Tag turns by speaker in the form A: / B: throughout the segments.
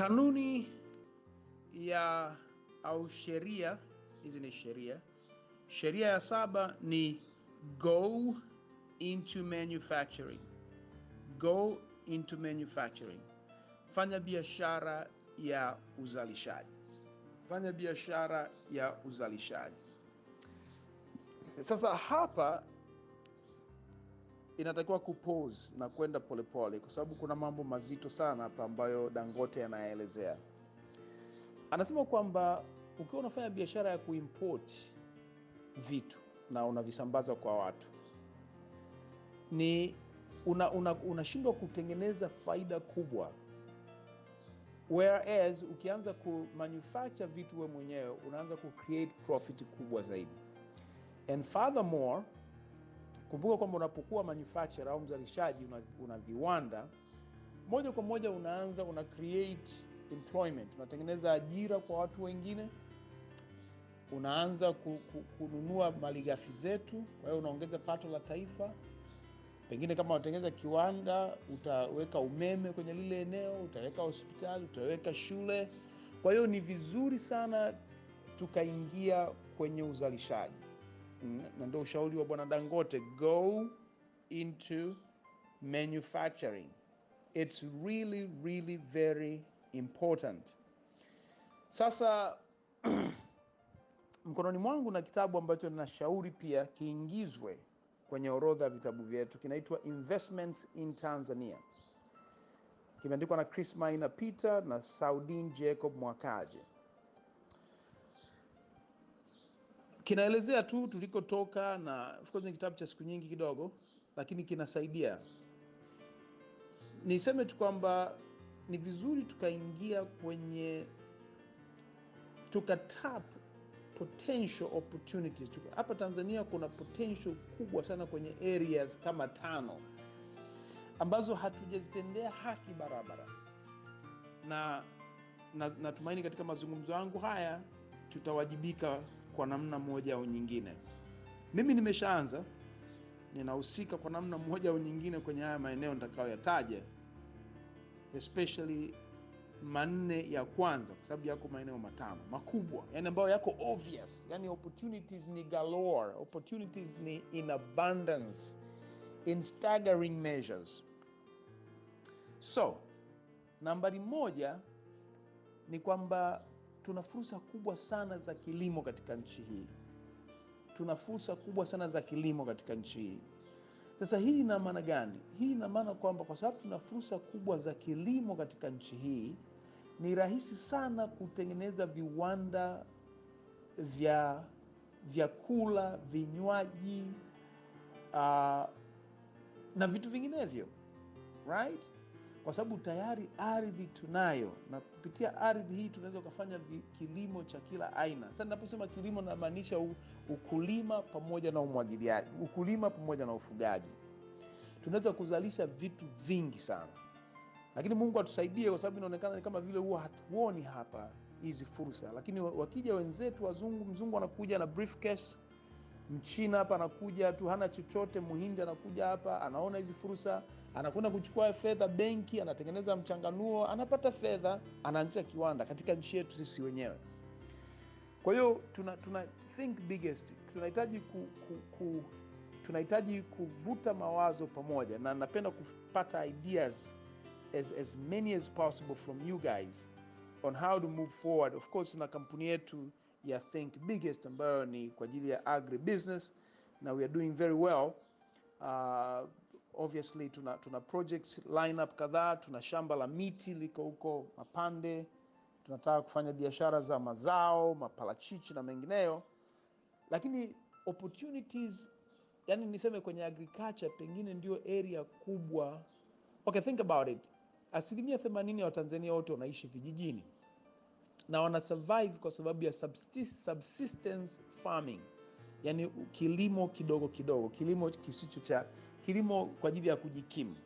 A: Kanuni ya au sheria hizi ni sheria. Sheria ya saba ni go into manufacturing. Go into manufacturing, fanya biashara ya uzalishaji, fanya biashara ya uzalishaji. Sasa hapa inatakiwa kupose na kwenda polepole, kwa sababu kuna mambo mazito sana hapa ambayo Dangote anayaelezea. Anasema kwamba ukiwa unafanya biashara ya kuimport vitu na unavisambaza kwa watu ni unashindwa una, una kutengeneza faida kubwa, whereas ukianza ku manufacture vitu we mwenyewe unaanza ku create profit kubwa zaidi. And furthermore, kumbuka kwamba unapokuwa manufacturer au mzalishaji una, una viwanda moja kwa moja unaanza una create employment, unatengeneza ajira kwa watu wengine, unaanza ku, ku, kununua malighafi zetu, kwa hiyo unaongeza pato la taifa. Pengine kama unatengeneza kiwanda, utaweka umeme kwenye lile eneo, utaweka hospitali, utaweka shule. Kwa hiyo ni vizuri sana tukaingia kwenye uzalishaji, na ndio ushauri wa Bwana Dangote, go into manufacturing. It's really really very important. Sasa mkononi mwangu na kitabu ambacho ninashauri pia kiingizwe kwenye orodha ya vitabu vyetu, kinaitwa Investments in Tanzania, kimeandikwa na Chris Maina Peter na Saudin Jacob Mwakaje. Kinaelezea tu tulikotoka, na of course ni kitabu cha siku nyingi kidogo, lakini kinasaidia. Niseme tu kwamba ni vizuri tukaingia kwenye tukatap potential opportunities. Hapa Tanzania kuna potential kubwa sana kwenye areas kama tano ambazo hatujazitendea haki barabara, na natumaini na katika mazungumzo yangu haya tutawajibika kwa namna moja au nyingine. Mimi nimeshaanza, ninahusika kwa namna moja au nyingine kwenye haya maeneo nitakayoyataja, especially manne ya kwanza, kwa sababu yako maeneo matano. Makubwa, yani ambayo yako obvious, yani opportunities ni galore, opportunities ni in abundance, in staggering measures. So nambari moja ni kwamba tuna fursa kubwa sana za kilimo katika nchi hii, tuna fursa kubwa sana za kilimo katika nchi hii. Sasa hii ina maana gani? Hii ina maana kwamba kwa sababu tuna fursa kubwa za kilimo katika nchi hii, ni rahisi sana kutengeneza viwanda vya vyakula, vinywaji uh, na vitu vinginevyo right? Kwa sababu tayari ardhi tunayo, na kupitia ardhi hii tunaweza ukafanya kilimo cha kila aina. Sasa ninaposema kilimo, namaanisha ukulima pamoja na umwagiliaji, ukulima pamoja na ufugaji. Tunaweza kuzalisha vitu vingi sana, lakini Mungu atusaidie, kwa sababu inaonekana ni kama vile huwa hatuoni hapa hizi fursa. Lakini wakija wenzetu wazungu, mzungu anakuja na briefcase, mchina hapa anakuja tu hana chochote, muhindi anakuja hapa anaona hizi fursa anakwenda kuchukua fedha benki, anatengeneza mchanganuo, anapata fedha, anaanzisha kiwanda katika nchi yetu sisi wenyewe. Kwa hiyo tuna, tuna think biggest, tunahitaji ku, ku, ku, tunahitaji kuvuta mawazo pamoja, na napenda kupata ideas as, as many as possible from you guys on how to move forward. Of course tuna kampuni yetu ya Think Biggest ambayo ni kwa ajili ya agri business na we are doing very well. Uh, obviously tuna, tuna projects lineup kadhaa. Tuna shamba la miti liko huko Mapande, tunataka kufanya biashara za mazao, maparachichi na mengineyo, lakini opportunities, yani niseme kwenye agriculture pengine ndio area kubwa. Okay, think about it, asilimia 80 ya Watanzania wote wanaishi vijijini na wana survive kwa sababu ya subsistence farming yani kilimo kidogo kidogo, kilimo kisicho cha kilimo kwa ajili ya kujikimu.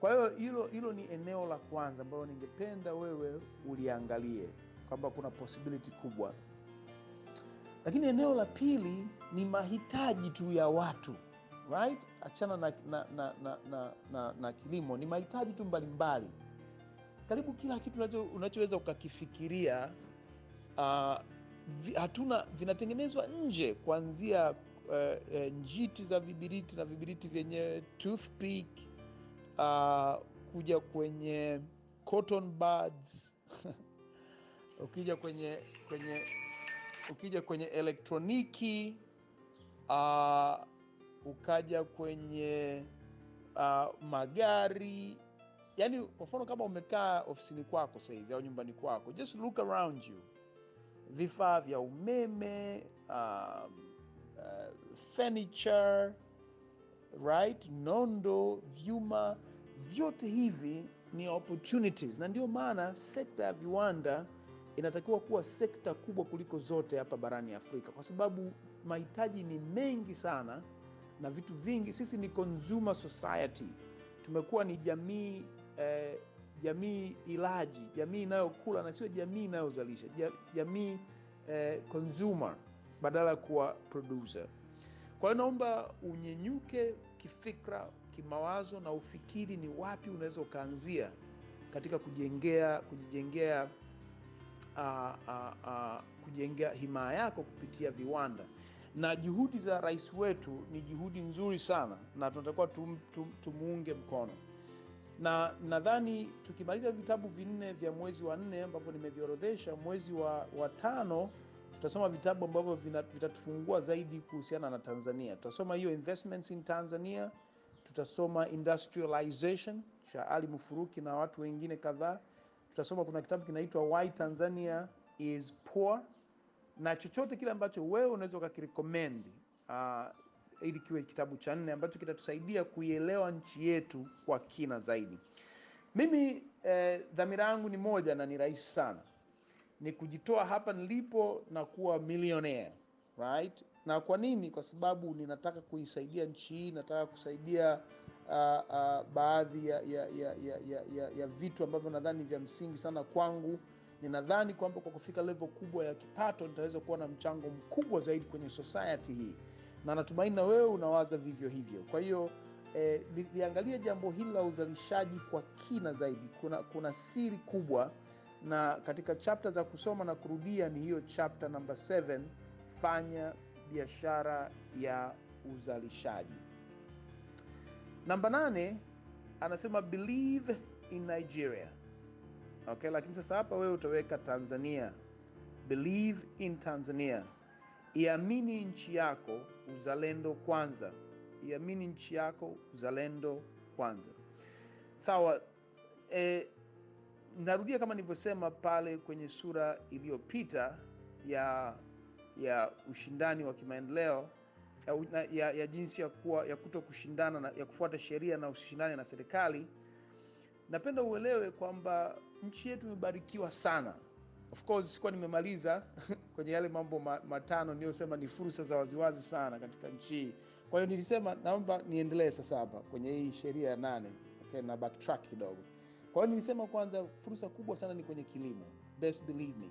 A: Kwa hiyo hilo hilo ni eneo la kwanza ambalo ningependa wewe uliangalie kwamba kuna possibility kubwa, lakini eneo la pili ni mahitaji tu ya watu right? Achana na, na, na, na, na, na, na kilimo, ni mahitaji tu mbalimbali karibu kila kitu unachoweza ukakifikiria uh, vi, hatuna vinatengenezwa nje kuanzia uh, njiti za vibiriti na vibiriti vyenyewe toothpick uh, kuja kwenye cotton buds. Ukija kwenye kwenye ukija kwenye elektroniki uh, ukaja kwenye uh, magari yani kwa mfano kama umekaa ofisini kwako saizi au nyumbani kwako just look around you. Vifaa vya umeme um, uh, furniture right nondo vyuma vyote hivi ni opportunities. Na ndio maana sekta ya viwanda inatakiwa kuwa sekta kubwa kuliko zote hapa barani afrika kwa sababu mahitaji ni mengi sana na vitu vingi. Sisi ni consumer society. Tumekuwa ni jamii eh, jamii ilaji jamii inayokula na sio jamii inayozalisha jamii eh, consumer badala ya kuwa producer. Kwa hiyo naomba unyenyuke kifikra kimawazo na ufikiri ni wapi unaweza ukaanzia katika kujengea kujijengea uh, uh, uh, kujengea himaya yako kupitia viwanda. Na juhudi za rais wetu ni juhudi nzuri sana na tunatakiwa tum, tum, tumuunge mkono na nadhani tukimaliza vitabu vinne vya mwezi wa nne ambavyo nimeviorodhesha mwezi wa, wa tano tutasoma vitabu ambavyo vitatufungua zaidi kuhusiana na tanzania. Tutasoma hiyo investments in tanzania tutasoma industrialization cha ali mufuruki na watu wengine kadhaa. Tutasoma kuna kitabu kinaitwa why tanzania is poor na chochote kile ambacho wewe unaweza ukakirekomendi uh, ili kiwe kitabu cha nne ambacho kitatusaidia kuielewa nchi yetu kwa kina zaidi. Mimi eh, dhamira yangu ni moja na ni rahisi sana. Ni kujitoa hapa nilipo na kuwa millionaire right? Na kwa nini? Kwa sababu ninataka kuisaidia nchi hii nataka kusaidia uh, uh, baadhi ya, ya, ya, ya, ya, ya, vitu ambavyo nadhani vya msingi sana kwangu. Ninadhani kwamba kwa kufika level kubwa ya kipato nitaweza kuwa na mchango mkubwa zaidi kwenye society hii na natumaini na wewe unawaza vivyo hivyo. Kwa hiyo eh, li, liangalie jambo hili la uzalishaji kwa kina zaidi. Kuna, kuna siri kubwa na katika chapta za kusoma na kurudia ni hiyo chapta namba 7 fanya biashara ya uzalishaji. Namba 8 anasema believe in nigeria. Okay lakini sasa hapa wewe utaweka tanzania. Believe in tanzania. Iamini nchi yako uzalendo kwanza. Iamini nchi yako uzalendo kwanza. Sawa e, narudia kama nilivyosema pale kwenye sura iliyopita ya ya ushindani wa kimaendeleo ya, ya, ya jinsi ya kuwa ya kuto kushindana na, ya kufuata sheria na ushindani na serikali napenda uelewe kwamba nchi yetu imebarikiwa sana of course sikuwa nimemaliza kwenye yale mambo matano niliyosema ni fursa za waziwazi sana katika nchi hii. Kwa hiyo nilisema naomba niendelee sasa hapa kwenye hii sheria ya nane okay, na backtrack kidogo. Kwa hiyo nilisema kwanza fursa kubwa sana ni kwenye kilimo. Best believe me.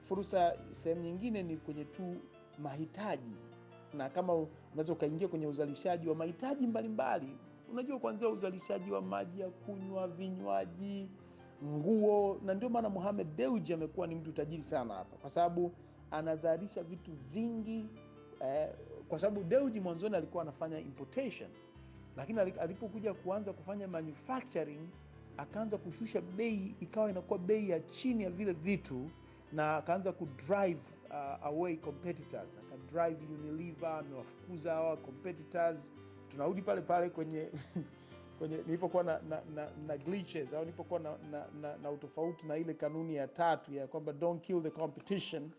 A: Fursa sehemu nyingine ni kwenye tu mahitaji. Na kama unaweza ukaingia kwenye uzalishaji wa mahitaji mbalimbali unajua kuanzia uzalishaji wa maji ya kunywa vinywaji nguo na ndio maana Mohamed Dewji amekuwa ni mtu tajiri sana hapa kwa sababu anazalisha vitu vingi eh, kwa sababu Dewji mwanzoni alikuwa anafanya importation lakini alipokuja kuanza kufanya manufacturing akaanza kushusha bei ikawa inakuwa bei ya chini ya vile vitu na akaanza kudrive uh, away competitors akadrive Unilever amewafukuza hawa competitors. Tunarudi pale pale kwenye kwenye nilipokuwa na, na, na, na glitches au nilipokuwa na, na, na, na utofauti na ile kanuni ya tatu ya kwamba don't kill the competition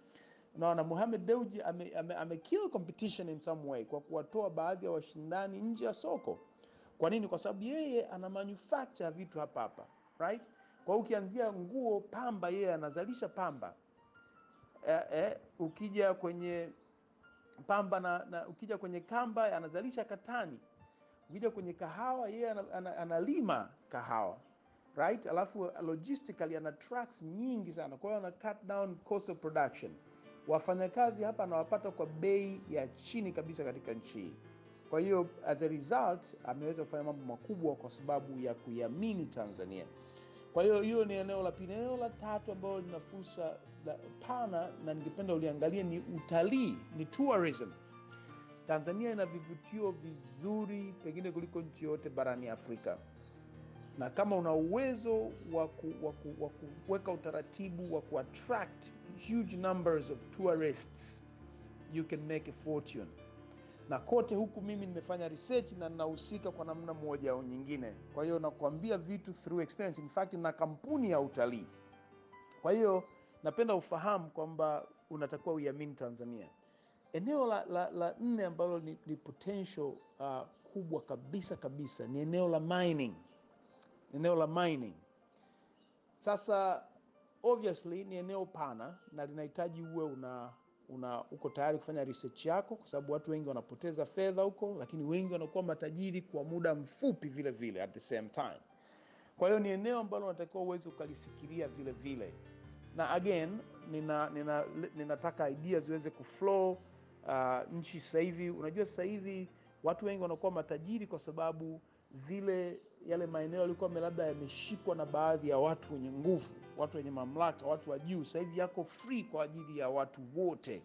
A: naona Mohamed Dewji ame, ame, ame competition in some way kwa kuwatoa baadhi ya washindani nje ya soko. Kwa nini? Kwa sababu yeye ana manufacture vitu hapa hapa, right? Kwa hiyo ukianzia nguo, pamba, yeye anazalisha pamba eh, eh, ukija kwenye pamba na, na ukija kwenye kamba anazalisha katani ukija kwenye kahawa yeye ana- ana- analima kahawa right? Alafu logistically ana trucks nyingi sana. Kwa hiyo ana cut down cost of production. Wafanyakazi hapa anawapata kwa bei ya chini kabisa katika nchi hii. Kwa hiyo as a result ameweza kufanya mambo makubwa kwa sababu ya kuiamini tanzania. Kwa hiyo hiyo ni eneo la pili. Eneo la tatu ambalo lina fursa pana na ningependa uliangalie ni utalii, ni tourism. Tanzania ina vivutio vizuri pengine kuliko nchi yote barani Afrika, na kama una uwezo wa kuweka utaratibu wa kuattract huge numbers of tourists you can make a fortune. Na kote huku mimi nimefanya research na ninahusika kwa namna moja au nyingine, kwa hiyo nakuambia vitu through experience. In fact na kampuni ya utalii, kwa hiyo napenda ufahamu kwamba unatakiwa uiamini Tanzania. Eneo la, la, la nne ambalo ni, ni potential uh, kubwa kabisa kabisa ni eneo la mining. Eneo la mining sasa, obviously ni eneo pana na linahitaji uwe una, una uko tayari kufanya research yako, kwa sababu watu wengi wanapoteza fedha huko, lakini wengi wanakuwa matajiri kwa muda mfupi vile vile at the same time. Kwa hiyo ni eneo ambalo unatakiwa uweze ukalifikiria vile vile, na again nina, nina, ninataka ideas ziweze kuflow Uh, nchi sasa hivi, unajua sasa hivi watu wengi wanakuwa matajiri kwa sababu vile yale maeneo yalikuwa labda yameshikwa na baadhi ya watu wenye nguvu, watu wenye mamlaka, watu wa juu. Sasa hivi yako free kwa ajili ya watu wote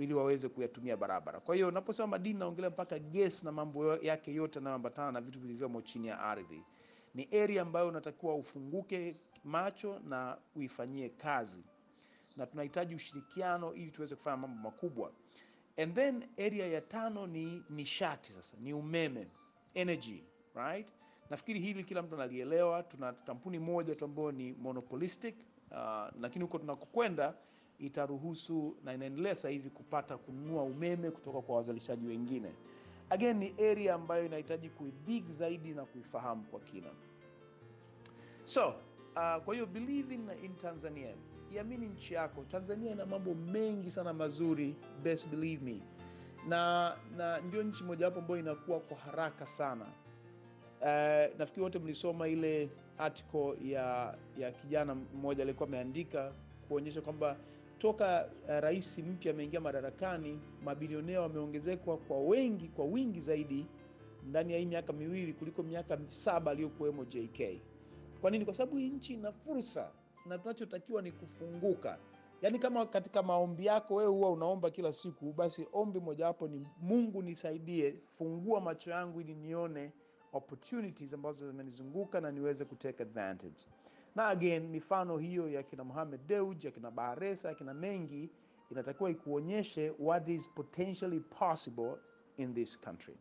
A: ili waweze kuyatumia barabara. Kwa hiyo unaposema madini, naongelea mpaka gesi na mambo yake yote yanayoambatana na vitu vilivyomo chini ya ardhi. Ni area ambayo unatakiwa ufunguke macho na uifanyie kazi, na tunahitaji ushirikiano ili tuweze kufanya mambo makubwa. And then area ya tano ni nishati, sasa ni umeme, energy, right? Nafikiri hili kila mtu analielewa. Tuna kampuni moja tu ambayo ni monopolistic uh, lakini huko tunakokwenda itaruhusu na inaendelea sasa hivi kupata kununua umeme kutoka kwa wazalishaji wengine. Again, ni area ambayo inahitaji kuidig zaidi na kuifahamu kwa kina. So uh, kwa hiyo believing in Tanzania Iamini nchi yako. Tanzania ina mambo mengi sana mazuri, best believe me, na na ndio nchi mojawapo ambayo inakuwa kwa haraka sana. Uh, nafikiri wote mlisoma ile article ya ya kijana mmoja aliyekuwa ameandika kuonyesha kwamba toka uh, rais mpya ameingia madarakani, mabilionea wameongezekwa kwa wengi kwa wingi zaidi ndani ya hii miaka miwili kuliko miaka saba aliyokuwemo JK. Kwa nini? Kwa sababu hii nchi ina fursa na tunachotakiwa ni kufunguka. Yaani, kama katika maombi yako wewe huwa unaomba kila siku, basi ombi mojawapo ni Mungu, nisaidie, fungua macho yangu ili nione opportunities ambazo zimenizunguka na niweze kutake advantage. Na again mifano hiyo ya kina Mohamed Dewji, ya kina Bahresa, Mengi inatakiwa ikuonyeshe what is potentially possible in this country.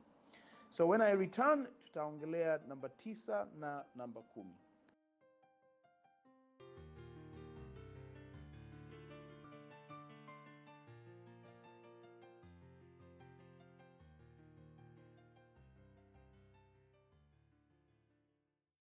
A: So when I return tutaongelea namba tisa na namba kumi.